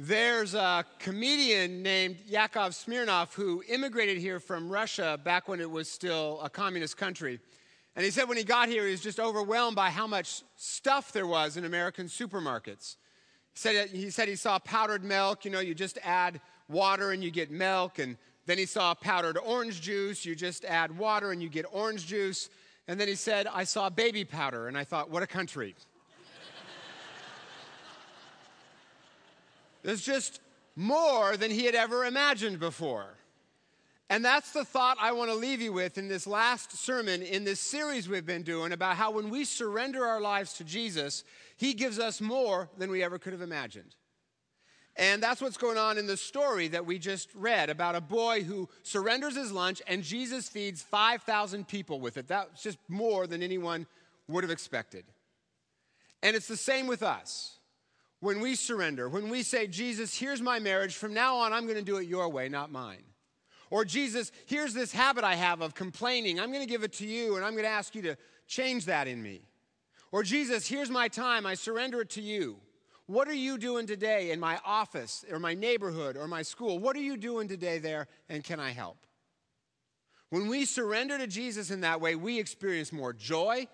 There's a comedian named Yakov Smirnoff who immigrated here from Russia back when it was still a communist country. And he said when he got here, he was just overwhelmed by how much stuff there was in American supermarkets. He said, he said he saw powdered milk, you know, you just add water and you get milk. And then he saw powdered orange juice, you just add water and you get orange juice. And then he said, I saw baby powder. And I thought, what a country. There's just more than he had ever imagined before. And that's the thought I want to leave you with in this last sermon in this series we've been doing about how when we surrender our lives to Jesus, he gives us more than we ever could have imagined. And that's what's going on in the story that we just read about a boy who surrenders his lunch and Jesus feeds 5,000 people with it. That's just more than anyone would have expected. And it's the same with us when we surrender, when we say, Jesus, here's my marriage, from now on, I'm going to do it your way, not mine. Or, Jesus, here's this habit I have of complaining. I'm going to give it to you, and I'm going to ask you to change that in me. Or, Jesus, here's my time. I surrender it to you. What are you doing today in my office, or my neighborhood, or my school? What are you doing today there, and can I help? When we surrender to Jesus in that way, we experience more joy,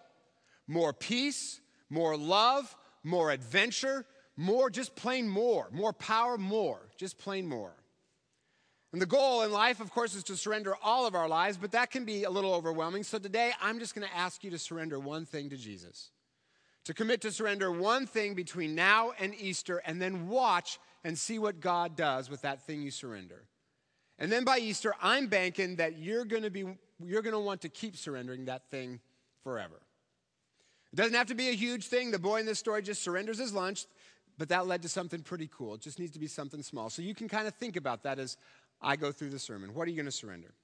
more peace, more love, more adventure, more, just plain more. More power, more. Just plain more. And the goal in life, of course, is to surrender all of our lives, but that can be a little overwhelming. So today, I'm just going to ask you to surrender one thing to Jesus. To commit to surrender one thing between now and Easter, and then watch and see what God does with that thing you surrender. And then by Easter, I'm banking that you're going to be you're going to want to keep surrendering that thing forever. It doesn't have to be a huge thing. The boy in this story just surrenders his lunch. But that led to something pretty cool. It just needs to be something small. So you can kind of think about that as I go through the sermon. What are you going to surrender?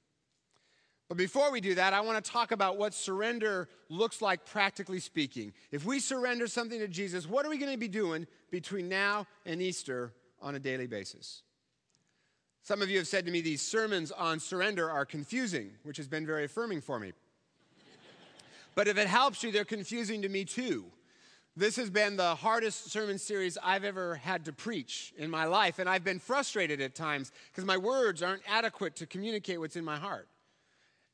But before we do that, I want to talk about what surrender looks like practically speaking. If we surrender something to Jesus, what are we going to be doing between now and Easter on a daily basis? Some of you have said to me these sermons on surrender are confusing, which has been very affirming for me. but if it helps you, they're confusing to me too. This has been the hardest sermon series I've ever had to preach in my life, and I've been frustrated at times because my words aren't adequate to communicate what's in my heart.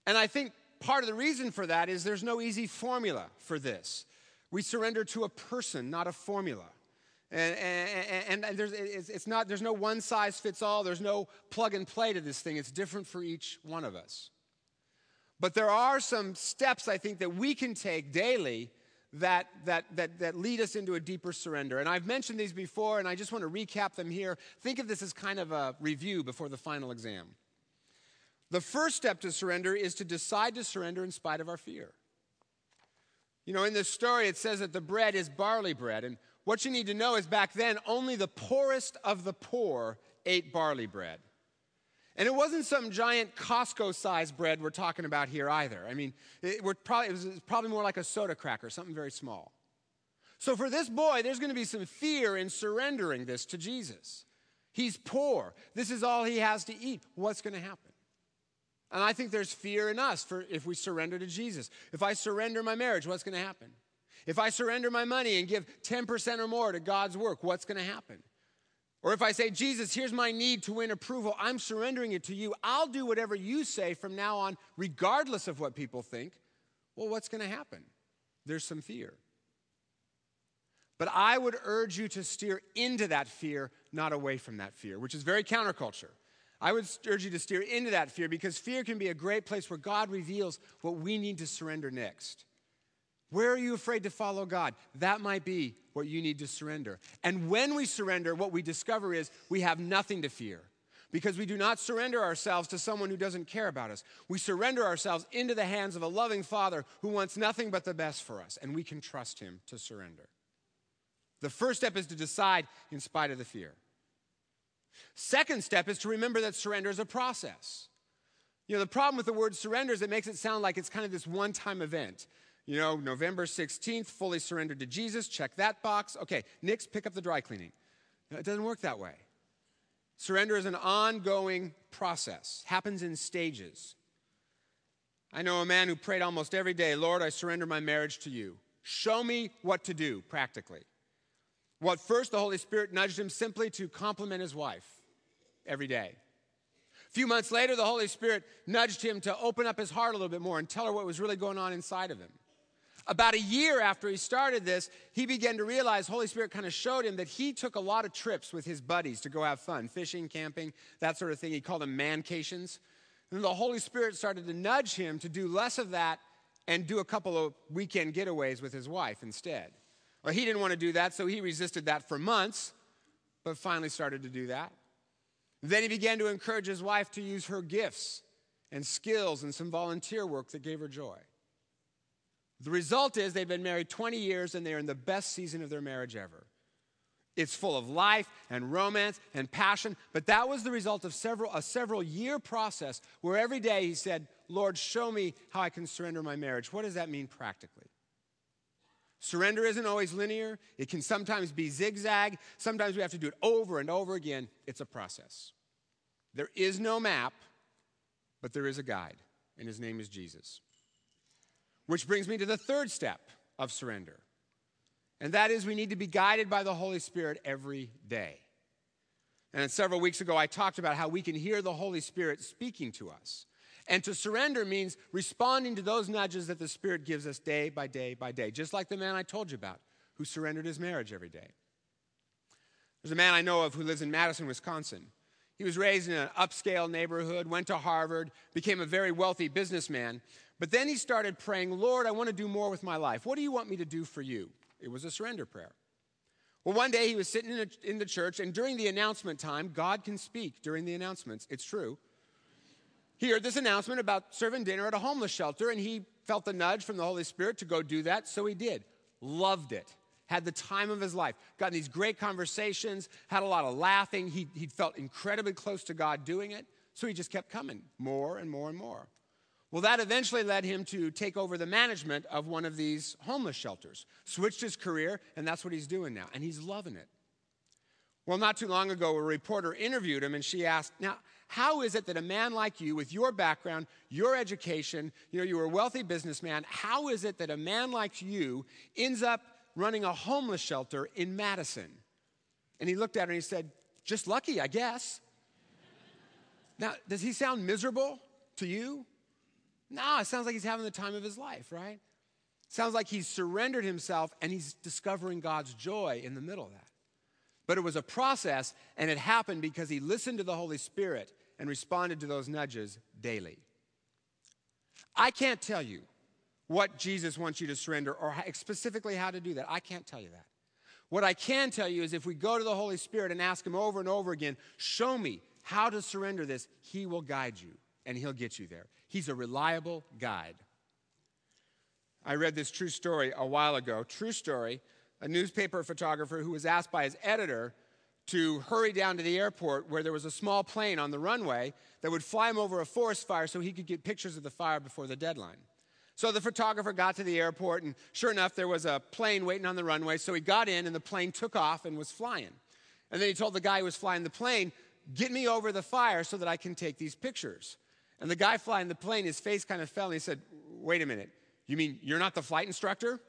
And I think part of the reason for that is there's no easy formula for this. We surrender to a person, not a formula. And, and, and, there's, it's not, there's no one size fits all, there's no plug and play to this thing. It's different for each one of us. But there are some steps I think that we can take daily that, that, that, that lead us into a deeper surrender. And I've mentioned these before, and I just want to recap them here. Think of this as kind of a review before the final exam. The first step to surrender is to decide to surrender in spite of our fear. You know, in this story, it says that the bread is barley bread. And what you need to know is back then, only the poorest of the poor ate barley bread. And it wasn't some giant Costco sized bread we're talking about here either. I mean, it, probably, it was probably more like a soda cracker, something very small. So for this boy, there's going to be some fear in surrendering this to Jesus. He's poor. This is all he has to eat. What's going to happen? And I think there's fear in us for if we surrender to Jesus. If I surrender my marriage, what's going to happen? If I surrender my money and give 10% or more to God's work, what's going to happen? Or if I say, Jesus, here's my need to win approval, I'm surrendering it to you. I'll do whatever you say from now on, regardless of what people think. Well, what's going to happen? There's some fear. But I would urge you to steer into that fear, not away from that fear, which is very counterculture. I would urge you to steer into that fear because fear can be a great place where God reveals what we need to surrender next. Where are you afraid to follow God? That might be what you need to surrender. And when we surrender, what we discover is we have nothing to fear because we do not surrender ourselves to someone who doesn't care about us. We surrender ourselves into the hands of a loving Father who wants nothing but the best for us, and we can trust Him to surrender. The first step is to decide in spite of the fear. Second step is to remember that surrender is a process. You know, the problem with the word surrender is it makes it sound like it's kind of this one time event. You know, November 16th, fully surrendered to Jesus, check that box. Okay, next, pick up the dry cleaning. No, it doesn't work that way. Surrender is an ongoing process, happens in stages. I know a man who prayed almost every day, Lord, I surrender my marriage to you. Show me what to do practically. Well, first, the Holy Spirit nudged him simply to compliment his wife every day. A few months later, the Holy Spirit nudged him to open up his heart a little bit more and tell her what was really going on inside of him. About a year after he started this, he began to realize Holy Spirit kind of showed him that he took a lot of trips with his buddies to go have fun, fishing, camping, that sort of thing. He called them mancations. And the Holy Spirit started to nudge him to do less of that and do a couple of weekend getaways with his wife instead. Well, he didn't want to do that, so he resisted that for months, but finally started to do that. Then he began to encourage his wife to use her gifts and skills and some volunteer work that gave her joy. The result is they've been married 20 years and they're in the best season of their marriage ever. It's full of life and romance and passion, but that was the result of several, a several year process where every day he said, Lord, show me how I can surrender my marriage. What does that mean practically? Surrender isn't always linear. It can sometimes be zigzag. Sometimes we have to do it over and over again. It's a process. There is no map, but there is a guide, and his name is Jesus. Which brings me to the third step of surrender. And that is we need to be guided by the Holy Spirit every day. And several weeks ago, I talked about how we can hear the Holy Spirit speaking to us. And to surrender means responding to those nudges that the Spirit gives us day by day by day, just like the man I told you about who surrendered his marriage every day. There's a man I know of who lives in Madison, Wisconsin. He was raised in an upscale neighborhood, went to Harvard, became a very wealthy businessman. But then he started praying, Lord, I want to do more with my life. What do you want me to do for you? It was a surrender prayer. Well, one day he was sitting in, a, in, the church, and during the announcement time, God can speak during the announcements. It's true. He heard this announcement about serving dinner at a homeless shelter, and he felt the nudge from the Holy Spirit to go do that, so he did. Loved it. Had the time of his life. Got in these great conversations, had a lot of laughing. He, he felt incredibly close to God doing it, so he just kept coming more and more and more. Well, that eventually led him to take over the management of one of these homeless shelters, switched his career, and that's what he's doing now, and he's loving it. Well, not too long ago, a reporter interviewed him, and she asked, Now, how is it that a man like you, with your background, your education, you know, you were a wealthy businessman, how is it that a man like you ends up running a homeless shelter in Madison? And he looked at her and he said, Just lucky, I guess. now, does he sound miserable to you? No, it sounds like he's having the time of his life, right? Sounds like he's surrendered himself and he's discovering God's joy in the middle of that. But it was a process, and it happened because he listened to the Holy Spirit and responded to those nudges daily. I can't tell you what Jesus wants you to surrender or specifically how to do that. I can't tell you that. What I can tell you is if we go to the Holy Spirit and ask Him over and over again, show me how to surrender this, He will guide you and He'll get you there. He's a reliable guide. I read this true story a while ago. True story. A newspaper photographer who was asked by his editor to hurry down to the airport where there was a small plane on the runway that would fly him over a forest fire so he could get pictures of the fire before the deadline. So the photographer got to the airport, and sure enough, there was a plane waiting on the runway. So he got in, and the plane took off and was flying. And then he told the guy who was flying the plane, Get me over the fire so that I can take these pictures. And the guy flying the plane, his face kind of fell, and he said, Wait a minute, you mean you're not the flight instructor?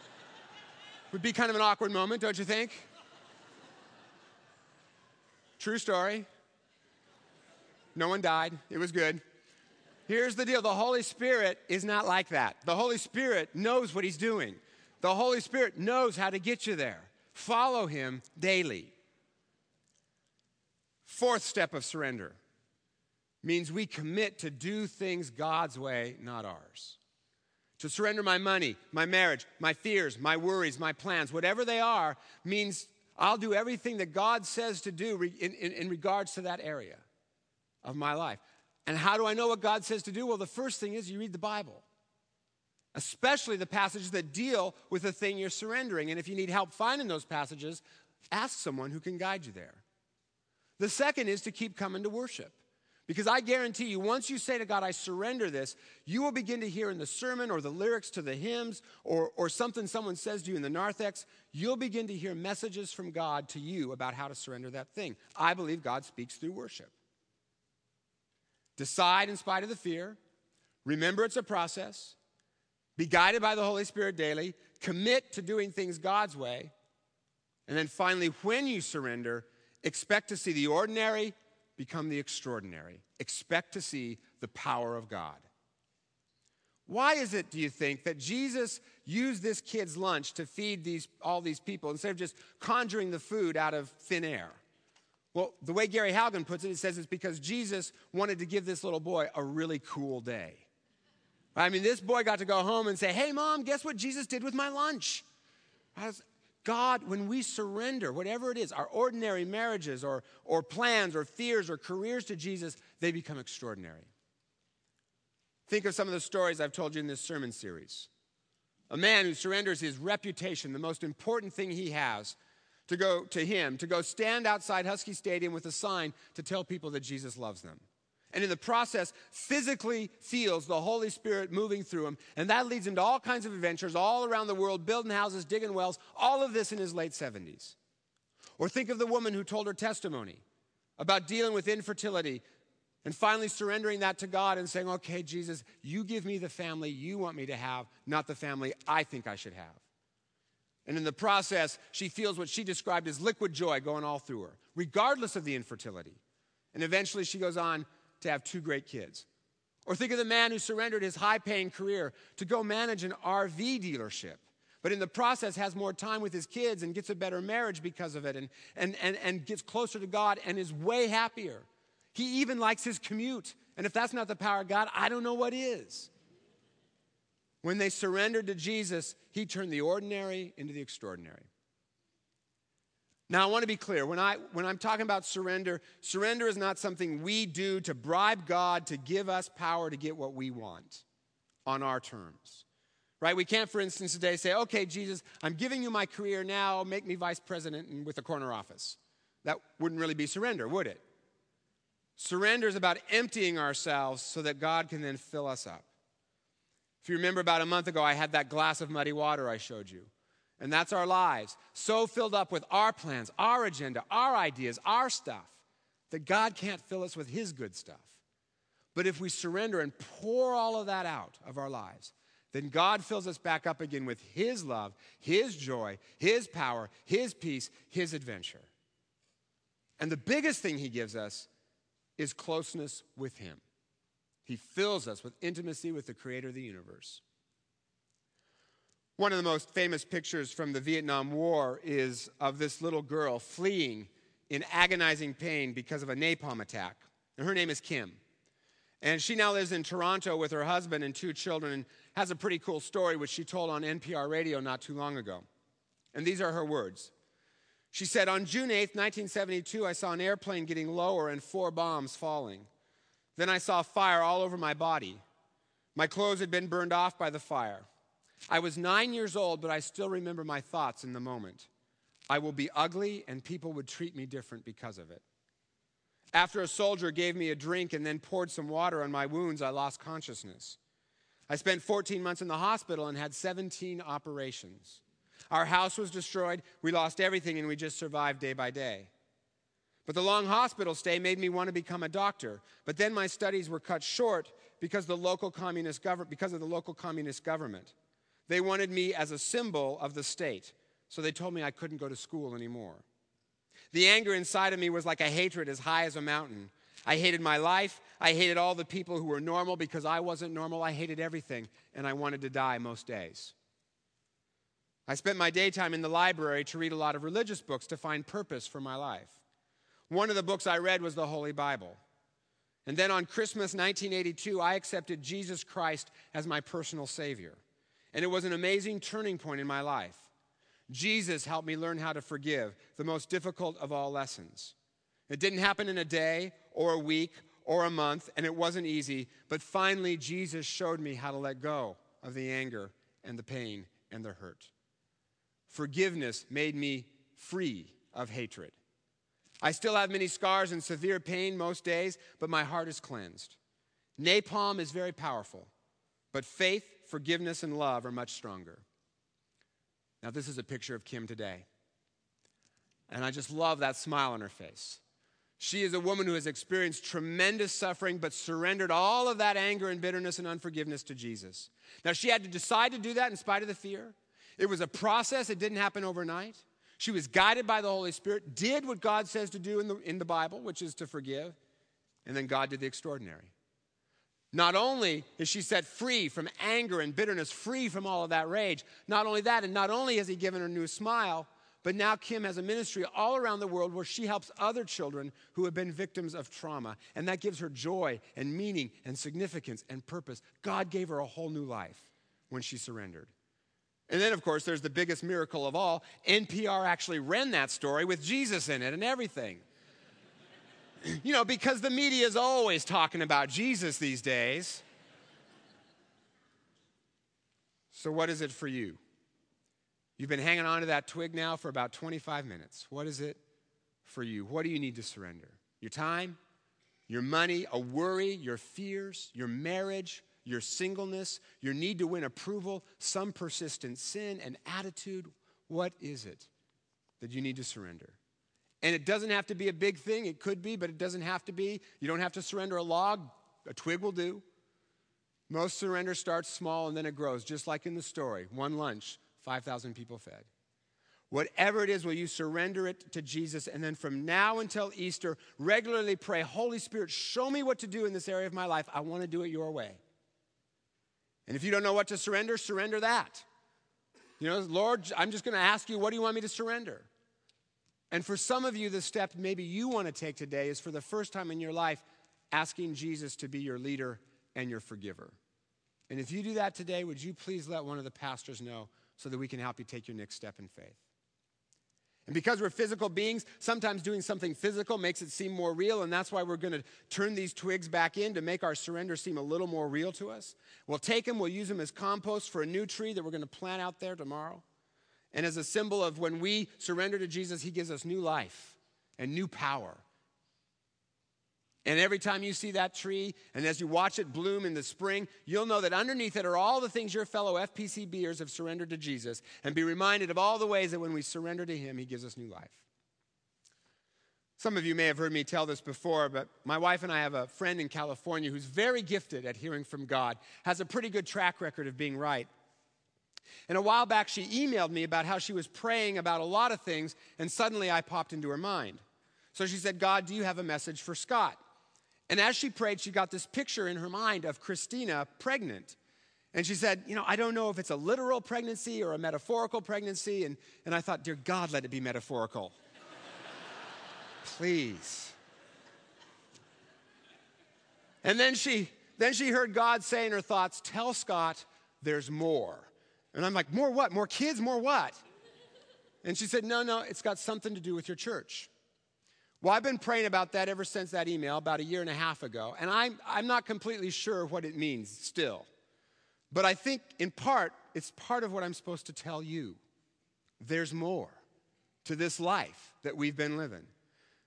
Would be kind of an awkward moment, don't you think? True story. No one died. It was good. Here's the deal the Holy Spirit is not like that. The Holy Spirit knows what He's doing, the Holy Spirit knows how to get you there. Follow Him daily. Fourth step of surrender means we commit to do things God's way, not ours. To surrender my money, my marriage, my fears, my worries, my plans, whatever they are, means I'll do everything that God says to do in, in, in, regards to that area of my life. And how do I know what God says to do? Well, the first thing is you read the Bible, especially the passages that deal with the thing you're surrendering. And if you need help finding those passages, ask someone who can guide you there. The second is to keep coming to worship. Because I guarantee you, once you say to God, I surrender this, you will begin to hear in the sermon or the lyrics to the hymns or, or something someone says to you in the narthex, you'll begin to hear messages from God to you about how to surrender that thing. I believe God speaks through worship. Decide in spite of the fear, remember it's a process, be guided by the Holy Spirit daily, commit to doing things God's way, And then finally, when you surrender, expect to see the ordinary become the extraordinary. Expect to see the power of God. Why is it, do you think, that Jesus used this kid's lunch to feed these, all these people instead of just conjuring the food out of thin air? Well, the way Gary Haugen puts it, he says it's because Jesus wanted to give this little boy a really cool day. I mean, this boy got to go home and say, Hey, mom, guess what Jesus did with my lunch? God, when we surrender, whatever it is, our ordinary marriages or, or plans or fears or careers to Jesus, they become extraordinary. Think of some of the stories I've told you in this sermon series. A man who surrenders his reputation, the most important thing he has, to go to him, to go stand outside Husky Stadium with a sign to tell people that Jesus loves them. And in the process, physically feels the Holy Spirit moving through him. And that leads him to all kinds of adventures all around the world, building houses, digging wells, all of this in his late 70s. Or think of the woman who told her testimony about dealing with infertility and finally surrendering that to God and saying, okay, Jesus, you give me the family you want me to have, not the family I think I should have. And in the process, she feels what she described as liquid joy going all through her, regardless of the infertility. And eventually she goes on to have two great kids. Or think of the man who surrendered his high paying career to go manage an RV dealership, but in the process has more time with his kids and gets a better marriage because of it and, and, and, and gets closer to God and is way happier. He even likes his commute. And if that's not the power of God, I don't know what is. When they surrendered to Jesus, he turned the ordinary into the extraordinary. Now, I want to be clear. When, I, when I'm talking about surrender, surrender is not something we do to bribe God to give us power to get what we want on our terms. Right? We can't, for instance, today say, okay, Jesus, I'm giving you my career now, make me vice president and with a corner office. That wouldn't really be surrender, would it? Surrender is about emptying ourselves so that God can then fill us up. If you remember about a month ago, I had that glass of muddy water I showed you. And that's our lives. So filled up with our plans, our agenda, our ideas, our stuff, that God can't fill us with His good stuff. But if we surrender and pour all of that out of our lives, then God fills us back up again with His love, His joy, His power, His peace, His adventure. And the biggest thing He gives us is closeness with Him. He fills us with intimacy with the Creator of the universe. One of the most famous pictures from the Vietnam War is of this little girl fleeing in agonizing pain because of a napalm attack. And her name is Kim. And she now lives in Toronto with her husband and two children and has a pretty cool story, which she told on NPR radio not too long ago. And these are her words. She said, On June 8, 1972, I saw an airplane getting lower and four bombs falling. Then I saw fire all over my body. My clothes had been burned off by the fire. I was nine years old, but I still remember my thoughts in the moment. I will be ugly, and people would treat me different because of it. After a soldier gave me a drink and then poured some water on my wounds, I lost consciousness. I spent 14 months in the hospital and had 17 operations. Our house was destroyed, we lost everything, and we just survived day by day. But the long hospital stay made me want to become a doctor. But then my studies were cut short because, the local communist gov- because of the local communist government. They wanted me as a symbol of the state, so they told me I couldn't go to school anymore. The anger inside of me was like a hatred as high as a mountain. I hated my life. I hated all the people who were normal because I wasn't normal. I hated everything, and I wanted to die most days. I spent my daytime in the library to read a lot of religious books to find purpose for my life. One of the books I read was the Holy Bible. And then on Christmas 1982, I accepted Jesus Christ as my personal Savior. And it was an amazing turning point in my life. Jesus helped me learn how to forgive, the most difficult of all lessons. It didn't happen in a day or a week or a month, and it wasn't easy, but finally, Jesus showed me how to let go of the anger and the pain and the hurt. Forgiveness made me free of hatred. I still have many scars and severe pain most days, but my heart is cleansed. Napalm is very powerful, but faith forgiveness, and love are much stronger. Now, this is a picture of Kim today. And I just love that smile on her face. She is a woman who has experienced tremendous suffering, but surrendered all of that anger and bitterness and unforgiveness to Jesus. Now, she had to decide to do that in spite of the fear. It was a process, it didn't happen overnight. She was guided by the Holy Spirit, did what God says to do in the, in the Bible, which is to forgive, and then God did the extraordinary. Not only is she set free from anger and bitterness, free from all of that rage, not only that, and not only has He given her a new smile, but now Kim has a ministry all around the world where she helps other children who have been victims of trauma. And that gives her joy and meaning and significance and purpose. God gave her a whole new life when she surrendered. And then, of course, there's the biggest miracle of all. NPR actually ran that story with Jesus in it and everything. You know, because the media is always talking about Jesus these days. So, what is it for you? You've been hanging on to that twig now for about 25 minutes. What is it for you? What do you need to surrender? Your time, your money, a worry, your fears, your marriage, your singleness, your need to win approval, some persistent sin, an attitude. What is it that you need to surrender? And it doesn't have to be a big thing. It could be, but it doesn't have to be. You don't have to surrender a log, a twig will do. Most surrender starts small and then it grows, just like in the story. One lunch, 5,000 people fed. Whatever it is, will you surrender it to Jesus? And then from now until Easter, regularly pray, Holy Spirit, show me what to do in this area of my life. I want to do it your way. And if you don't know what to surrender, surrender that. You know, Lord, I'm just going to ask you, what do you want me to surrender? And for some of you, the step maybe you want to take today is for the first time in your life, asking Jesus to be your leader and your forgiver. And if you do that today, would you please let one of the pastors know so that we can help you take your next step in faith. And because we're physical beings, sometimes doing something physical makes it seem more real, and that's why we're going to turn these twigs back in to make our surrender seem a little more real to us. We'll take them, we'll use them as compost for a new tree that we're going to plant out there tomorrow. And as a symbol of when we surrender to Jesus, He gives us new life and new power and every time you see that tree, and as you watch it bloom in the spring, you'll know that underneath it are all the things your fellow FPCBers have surrendered to Jesus, and be reminded of all the ways that when we surrender to Him, He gives us new life. Some of you may have heard me tell this before, but my wife and I have a friend in California who's very gifted at hearing from God, has a pretty good track record of being right. And a while back, she emailed me about how she was praying about a lot of things, and suddenly I popped into her mind. So she said, God, do you have a message for Scott? And as she prayed, she got this picture in her mind of Christina pregnant. And she said, You know, I don't know if it's a literal pregnancy or a metaphorical pregnancy. And, and I thought, Dear God, let it be metaphorical. Please. And then she, then she heard God say in her thoughts, Tell Scott there's more. And I'm like, More what? More kids? More what? And she said, No, no, it's got something to do with your church. Well, I've been praying about that ever since that email about a year and a half ago, and I'm, I'm not completely sure what it means still. But I think in part, it's part of what I'm supposed to tell you. There's more to this life that we've been living.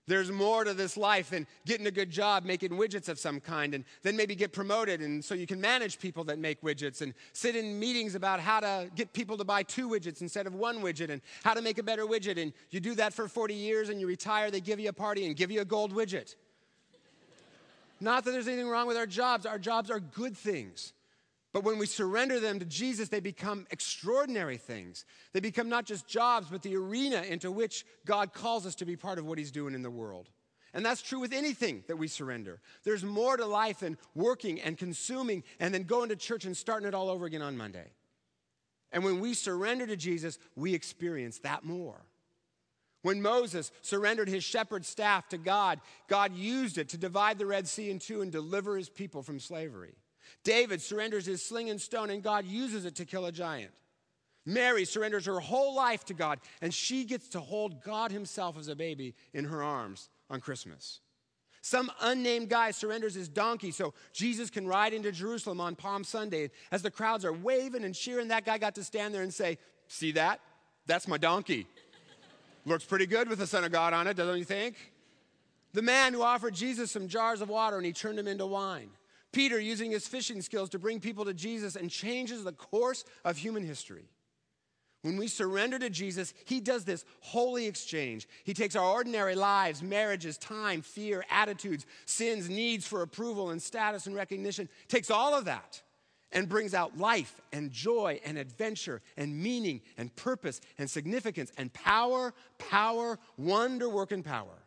There's more to this life than getting a good job making widgets of some kind and then maybe get promoted and so you can manage people that make widgets and sit in meetings about how to get people to buy two widgets instead of one widget and how to make a better widget and you do that for 40 years and you retire they give you a party and give you a gold widget. Not that there's anything wrong with our jobs. Our jobs are good things. But when we surrender them to Jesus, they become extraordinary things. They become not just jobs, but the arena into which God calls us to be part of what He's doing in the world. And that's true with anything that we surrender. There's more to life than working and consuming and then going to church and starting it all over again on Monday. And when we surrender to Jesus, we experience that more. When Moses surrendered his shepherd staff to God, God used it to divide the Red Sea in two and deliver his people from slavery. David surrenders his sling and stone, and God uses it to kill a giant. Mary surrenders her whole life to God, and she gets to hold God Himself as a baby in her arms on Christmas. Some unnamed guy surrenders his donkey so Jesus can ride into Jerusalem on Palm Sunday. As the crowds are waving and cheering, that guy got to stand there and say, See that? That's my donkey. Looks pretty good with the Son of God on it, doesn't you think? The man who offered Jesus some jars of water and he turned them into wine. Peter using his fishing skills to bring people to Jesus and changes the course of human history. When we surrender to Jesus, He does this holy exchange. He takes our ordinary lives, marriages, time, fear, attitudes, sins, needs for approval and status and recognition, takes all of that, and brings out life and joy and adventure and meaning and purpose and significance and power, power, wonder working power.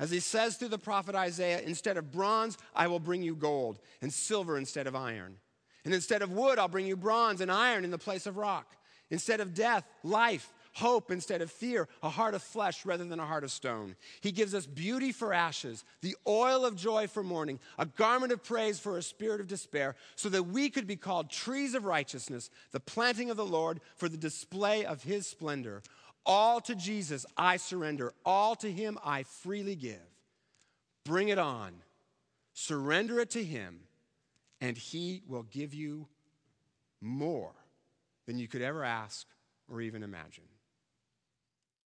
As he says through the prophet Isaiah, instead of bronze, I will bring you gold, and silver instead of iron. And instead of wood, I'll bring you bronze and iron in the place of rock. Instead of death, life hope instead of fear, a heart of flesh rather than a heart of stone. He gives us beauty for ashes, the oil of joy for mourning, a garment of praise for a spirit of despair, so that we could be called trees of righteousness, the planting of the Lord for the display of his splendor. All to Jesus I surrender, all to him I freely give. Bring it on, surrender it to him, and he will give you more than you could ever ask or even imagine.